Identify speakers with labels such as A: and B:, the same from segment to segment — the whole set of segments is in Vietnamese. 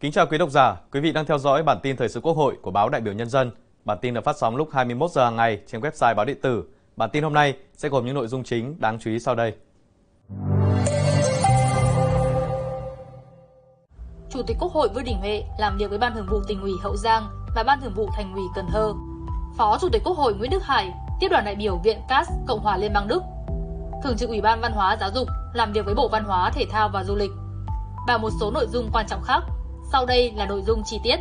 A: Kính chào quý độc giả, quý vị đang theo dõi bản tin thời sự Quốc hội của báo Đại biểu Nhân dân. Bản tin được phát sóng lúc 21 giờ hàng ngày trên website báo điện tử. Bản tin hôm nay sẽ gồm những nội dung chính đáng chú ý sau đây.
B: Chủ tịch Quốc hội Vương Đình Huệ làm việc với Ban Thường vụ tỉnh ủy Hậu Giang và Ban Thường vụ Thành ủy Cần Thơ. Phó Chủ tịch Quốc hội Nguyễn Đức Hải tiếp đoàn đại biểu Viện CAS Cộng hòa Liên bang Đức. Thường trực Ủy ban Văn hóa Giáo dục làm việc với Bộ Văn hóa Thể thao và Du lịch. Và một số nội dung quan trọng khác. Sau đây là nội dung chi tiết.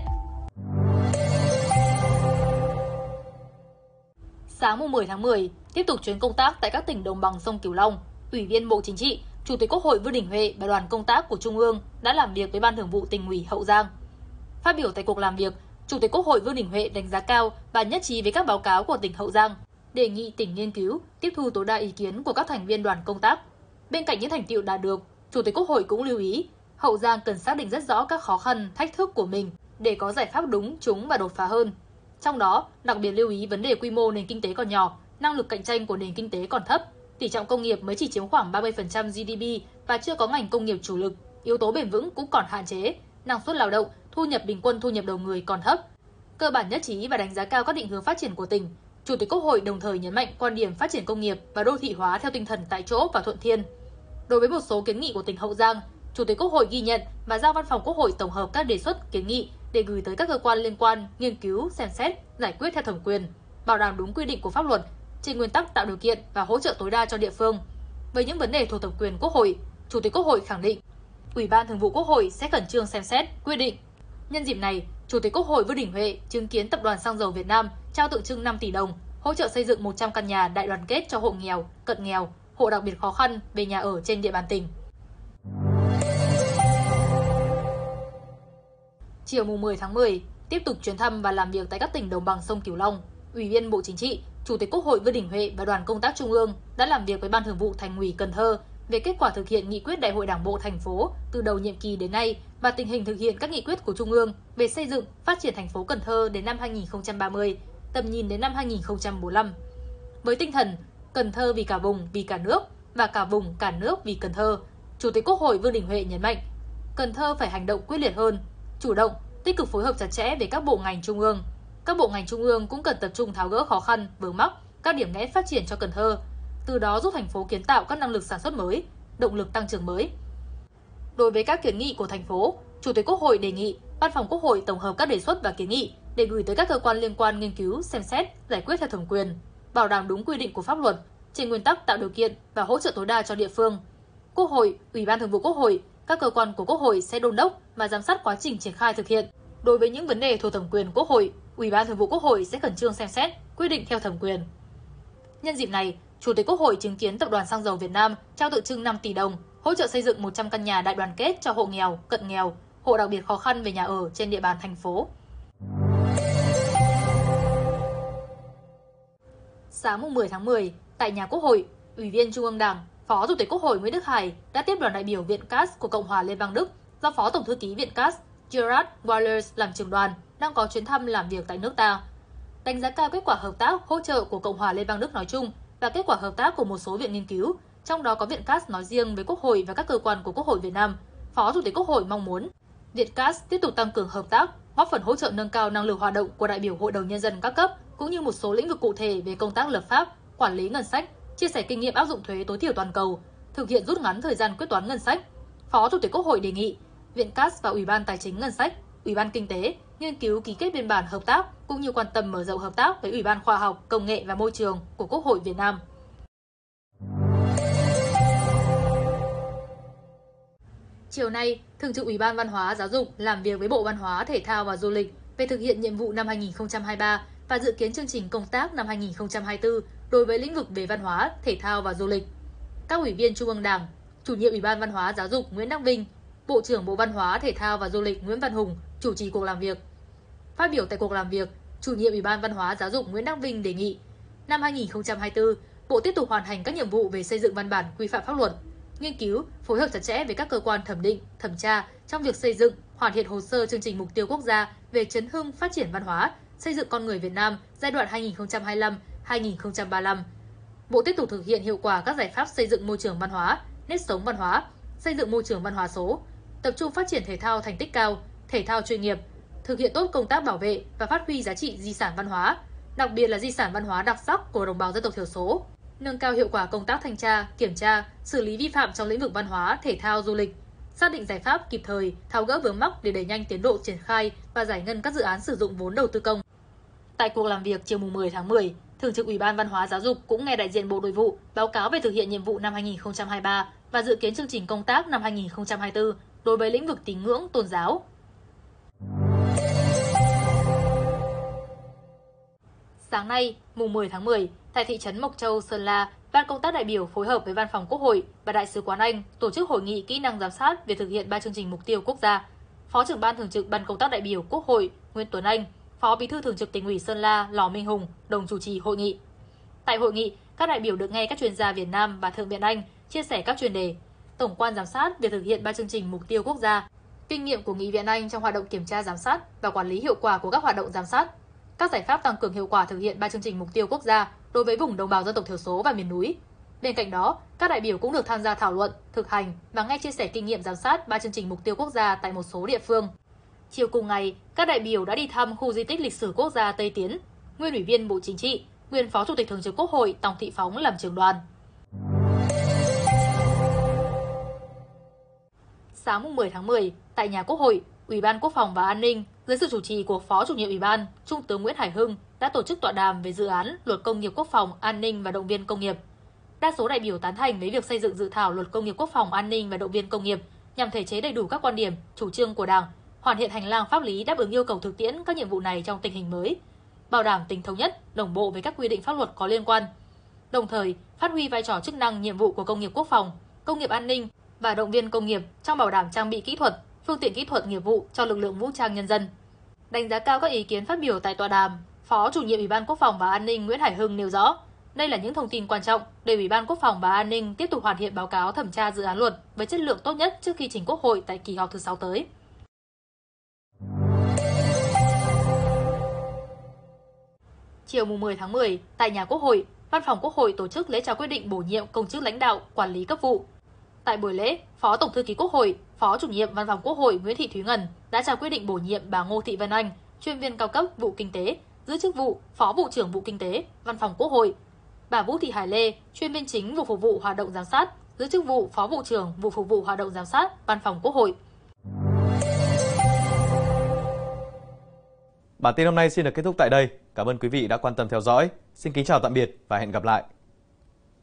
B: Sáng mùng 10 tháng 10, tiếp tục chuyến công tác tại các tỉnh đồng bằng sông Cửu Long, Ủy viên Bộ Chính trị, Chủ tịch Quốc hội Vương Đình Huệ và đoàn công tác của Trung ương đã làm việc với Ban Thường vụ tỉnh ủy Hậu Giang. Phát biểu tại cuộc làm việc, Chủ tịch Quốc hội Vương Đình Huệ đánh giá cao và nhất trí với các báo cáo của tỉnh Hậu Giang, đề nghị tỉnh nghiên cứu, tiếp thu tối đa ý kiến của các thành viên đoàn công tác. Bên cạnh những thành tiệu đạt được, Chủ tịch Quốc hội cũng lưu ý Hậu Giang cần xác định rất rõ các khó khăn, thách thức của mình để có giải pháp đúng, trúng và đột phá hơn. Trong đó, đặc biệt lưu ý vấn đề quy mô nền kinh tế còn nhỏ, năng lực cạnh tranh của nền kinh tế còn thấp, tỷ trọng công nghiệp mới chỉ chiếm khoảng 30% GDP và chưa có ngành công nghiệp chủ lực, yếu tố bền vững cũng còn hạn chế, năng suất lao động, thu nhập bình quân thu nhập đầu người còn thấp. Cơ bản nhất trí và đánh giá cao các định hướng phát triển của tỉnh. Chủ tịch Quốc hội đồng thời nhấn mạnh quan điểm phát triển công nghiệp và đô thị hóa theo tinh thần tại chỗ và thuận thiên. Đối với một số kiến nghị của tỉnh Hậu Giang, Chủ tịch Quốc hội ghi nhận và giao Văn phòng Quốc hội tổng hợp các đề xuất kiến nghị để gửi tới các cơ quan liên quan nghiên cứu, xem xét, giải quyết theo thẩm quyền, bảo đảm đúng quy định của pháp luật, trên nguyên tắc tạo điều kiện và hỗ trợ tối đa cho địa phương. Với những vấn đề thuộc thẩm quyền Quốc hội, Chủ tịch Quốc hội khẳng định, Ủy ban Thường vụ Quốc hội sẽ khẩn trương xem xét, quyết định. Nhân dịp này, Chủ tịch Quốc hội Vương Đình Huệ chứng kiến Tập đoàn Xăng dầu Việt Nam trao tượng trưng 5 tỷ đồng hỗ trợ xây dựng 100 căn nhà đại đoàn kết cho hộ nghèo, cận nghèo, hộ đặc biệt khó khăn về nhà ở trên địa bàn tỉnh. Chiều mùng 10 tháng 10, tiếp tục chuyến thăm và làm việc tại các tỉnh đồng bằng sông Cửu Long, Ủy viên Bộ Chính trị, Chủ tịch Quốc hội Vương Đình Huệ và đoàn công tác Trung ương đã làm việc với Ban Thường vụ Thành ủy Cần Thơ về kết quả thực hiện nghị quyết Đại hội Đảng bộ thành phố từ đầu nhiệm kỳ đến nay và tình hình thực hiện các nghị quyết của Trung ương về xây dựng, phát triển thành phố Cần Thơ đến năm 2030, tầm nhìn đến năm 2045. Với tinh thần Cần Thơ vì cả vùng, vì cả nước và cả vùng, cả nước vì Cần Thơ, Chủ tịch Quốc hội Vương Đình Huệ nhấn mạnh, Cần Thơ phải hành động quyết liệt hơn, chủ động, tích cực phối hợp chặt chẽ với các bộ ngành trung ương. Các bộ ngành trung ương cũng cần tập trung tháo gỡ khó khăn, vướng mắc, các điểm nghẽn phát triển cho Cần Thơ, từ đó giúp thành phố kiến tạo các năng lực sản xuất mới, động lực tăng trưởng mới. Đối với các kiến nghị của thành phố, Chủ tịch Quốc hội đề nghị Văn phòng Quốc hội tổng hợp các đề xuất và kiến nghị để gửi tới các cơ quan liên quan nghiên cứu, xem xét, giải quyết theo thẩm quyền, bảo đảm đúng quy định của pháp luật, trên nguyên tắc tạo điều kiện và hỗ trợ tối đa cho địa phương. Quốc hội, Ủy ban Thường vụ Quốc hội, các cơ quan của Quốc hội sẽ đôn đốc và giám sát quá trình triển khai thực hiện. Đối với những vấn đề thuộc thẩm quyền Quốc hội, Ủy ban Thường vụ Quốc hội sẽ khẩn trương xem xét, quyết định theo thẩm quyền. Nhân dịp này, Chủ tịch Quốc hội chứng kiến Tập đoàn Xăng dầu Việt Nam trao tượng trưng 5 tỷ đồng hỗ trợ xây dựng 100 căn nhà đại đoàn kết cho hộ nghèo, cận nghèo, hộ đặc biệt khó khăn về nhà ở trên địa bàn thành phố. Sáng mùng 10 tháng 10, tại nhà Quốc hội, Ủy viên Trung ương Đảng, Phó Chủ tịch Quốc hội Nguyễn Đức Hải đã tiếp đoàn đại biểu Viện CAS của Cộng hòa Liên bang Đức do Phó Tổng thư ký Viện CAS Gerard Wallers làm trưởng đoàn đang có chuyến thăm làm việc tại nước ta. Đánh giá cao kết quả hợp tác hỗ trợ của Cộng hòa Liên bang Đức nói chung và kết quả hợp tác của một số viện nghiên cứu, trong đó có Viện CAS nói riêng với Quốc hội và các cơ quan của Quốc hội Việt Nam. Phó Chủ tịch Quốc hội mong muốn Viện CAS tiếp tục tăng cường hợp tác, góp phần hỗ trợ nâng cao năng lực hoạt động của đại biểu Hội đồng Nhân dân các cấp, cũng như một số lĩnh vực cụ thể về công tác lập pháp, quản lý ngân sách, chia sẻ kinh nghiệm áp dụng thuế tối thiểu toàn cầu, thực hiện rút ngắn thời gian quyết toán ngân sách. Phó Chủ tịch Quốc hội đề nghị Viện CAS và Ủy ban Tài chính Ngân sách, Ủy ban Kinh tế nghiên cứu ký kết biên bản hợp tác cũng như quan tâm mở rộng hợp tác với Ủy ban Khoa học, Công nghệ và Môi trường của Quốc hội Việt Nam. Chiều nay, Thường trực Ủy ban Văn hóa Giáo dục làm việc với Bộ Văn hóa, Thể thao và Du lịch về thực hiện nhiệm vụ năm 2023 và dự kiến chương trình công tác năm 2024 đối với lĩnh vực về văn hóa, thể thao và du lịch. Các ủy viên Trung ương Đảng, chủ nhiệm Ủy ban Văn hóa Giáo dục Nguyễn Đăng Vinh, Bộ trưởng Bộ Văn hóa, Thể thao và Du lịch Nguyễn Văn Hùng chủ trì cuộc làm việc. Phát biểu tại cuộc làm việc, chủ nhiệm Ủy ban Văn hóa Giáo dục Nguyễn Đăng Vinh đề nghị năm 2024, Bộ tiếp tục hoàn thành các nhiệm vụ về xây dựng văn bản quy phạm pháp luật, nghiên cứu, phối hợp chặt chẽ với các cơ quan thẩm định, thẩm tra trong việc xây dựng, hoàn thiện hồ sơ chương trình mục tiêu quốc gia về chấn hưng phát triển văn hóa, xây dựng con người Việt Nam giai đoạn 2025-2035. Bộ tiếp tục thực hiện hiệu quả các giải pháp xây dựng môi trường văn hóa, nếp sống văn hóa, xây dựng môi trường văn hóa số, tập trung phát triển thể thao thành tích cao, thể thao chuyên nghiệp, thực hiện tốt công tác bảo vệ và phát huy giá trị di sản văn hóa, đặc biệt là di sản văn hóa đặc sắc của đồng bào dân tộc thiểu số, nâng cao hiệu quả công tác thanh tra, kiểm tra, xử lý vi phạm trong lĩnh vực văn hóa, thể thao, du lịch, xác định giải pháp kịp thời, tháo gỡ vướng mắc để đẩy nhanh tiến độ triển khai và giải ngân các dự án sử dụng vốn đầu tư công. Tại cuộc làm việc chiều 10 tháng 10, Thường trực Ủy ban Văn hóa Giáo dục cũng nghe đại diện Bộ Nội vụ báo cáo về thực hiện nhiệm vụ năm 2023 và dự kiến chương trình công tác năm 2024 đối với lĩnh vực tín ngưỡng tôn giáo. Sáng nay, mùng 10 tháng 10, tại thị trấn Mộc Châu, Sơn La, Ban công tác đại biểu phối hợp với Văn phòng Quốc hội và Đại sứ quán Anh tổ chức hội nghị kỹ năng giám sát về thực hiện ba chương trình mục tiêu quốc gia. Phó trưởng ban thường trực Ban công tác đại biểu Quốc hội Nguyễn Tuấn Anh, Phó Bí thư Thường trực Tỉnh ủy Sơn La Lò Minh Hùng đồng chủ trì hội nghị. Tại hội nghị, các đại biểu được nghe các chuyên gia Việt Nam và Thượng viện Anh chia sẻ các chuyên đề tổng quan giám sát việc thực hiện ba chương trình mục tiêu quốc gia, kinh nghiệm của Nghị viện Anh trong hoạt động kiểm tra giám sát và quản lý hiệu quả của các hoạt động giám sát, các giải pháp tăng cường hiệu quả thực hiện ba chương trình mục tiêu quốc gia đối với vùng đồng bào dân tộc thiểu số và miền núi. Bên cạnh đó, các đại biểu cũng được tham gia thảo luận, thực hành và nghe chia sẻ kinh nghiệm giám sát ba chương trình mục tiêu quốc gia tại một số địa phương. Chiều cùng ngày, các đại biểu đã đi thăm khu di tích lịch sử quốc gia Tây Tiến, nguyên ủy viên Bộ Chính trị, nguyên Phó Chủ tịch Thường trực Quốc hội Tòng Thị Phóng làm trưởng đoàn. Sáng 10 tháng 10, tại nhà Quốc hội, Ủy ban Quốc phòng và An ninh dưới sự chủ trì của Phó chủ nhiệm Ủy ban, Trung tướng Nguyễn Hải Hưng đã tổ chức tọa đàm về dự án Luật Công nghiệp Quốc phòng, An ninh và Động viên Công nghiệp. Đa số đại biểu tán thành với việc xây dựng dự thảo Luật Công nghiệp Quốc phòng, An ninh và Động viên Công nghiệp nhằm thể chế đầy đủ các quan điểm, chủ trương của Đảng, hoàn thiện hành lang pháp lý đáp ứng yêu cầu thực tiễn các nhiệm vụ này trong tình hình mới, bảo đảm tính thống nhất, đồng bộ với các quy định pháp luật có liên quan. Đồng thời, phát huy vai trò chức năng nhiệm vụ của công nghiệp quốc phòng, công nghiệp an ninh và động viên công nghiệp trong bảo đảm trang bị kỹ thuật, phương tiện kỹ thuật nghiệp vụ cho lực lượng vũ trang nhân dân. Đánh giá cao các ý kiến phát biểu tại tọa đàm, Phó chủ nhiệm Ủy ban Quốc phòng và An ninh Nguyễn Hải Hưng nêu rõ, đây là những thông tin quan trọng để Ủy ban Quốc phòng và An ninh tiếp tục hoàn thiện báo cáo thẩm tra dự án luật với chất lượng tốt nhất trước khi trình Quốc hội tại kỳ họp thứ 6 tới. Chiều 10 tháng 10, tại nhà Quốc hội, Văn phòng Quốc hội tổ chức lễ trao quyết định bổ nhiệm công chức lãnh đạo, quản lý cấp vụ. Tại buổi lễ, Phó Tổng thư ký Quốc hội, Phó chủ nhiệm Văn phòng Quốc hội Nguyễn Thị Thúy Ngân đã trao quyết định bổ nhiệm bà Ngô Thị Vân Anh, chuyên viên cao cấp vụ kinh tế, giữ chức vụ Phó vụ trưởng vụ kinh tế, Văn phòng Quốc hội. Bà Vũ Thị Hải Lê, chuyên viên chính vụ phục vụ hoạt động giám sát, giữ chức vụ Phó vụ trưởng vụ phục vụ hoạt động giám sát, Văn phòng Quốc hội.
A: Bản tin hôm nay xin được kết thúc tại đây. Cảm ơn quý vị đã quan tâm theo dõi. Xin kính chào tạm biệt và hẹn gặp lại.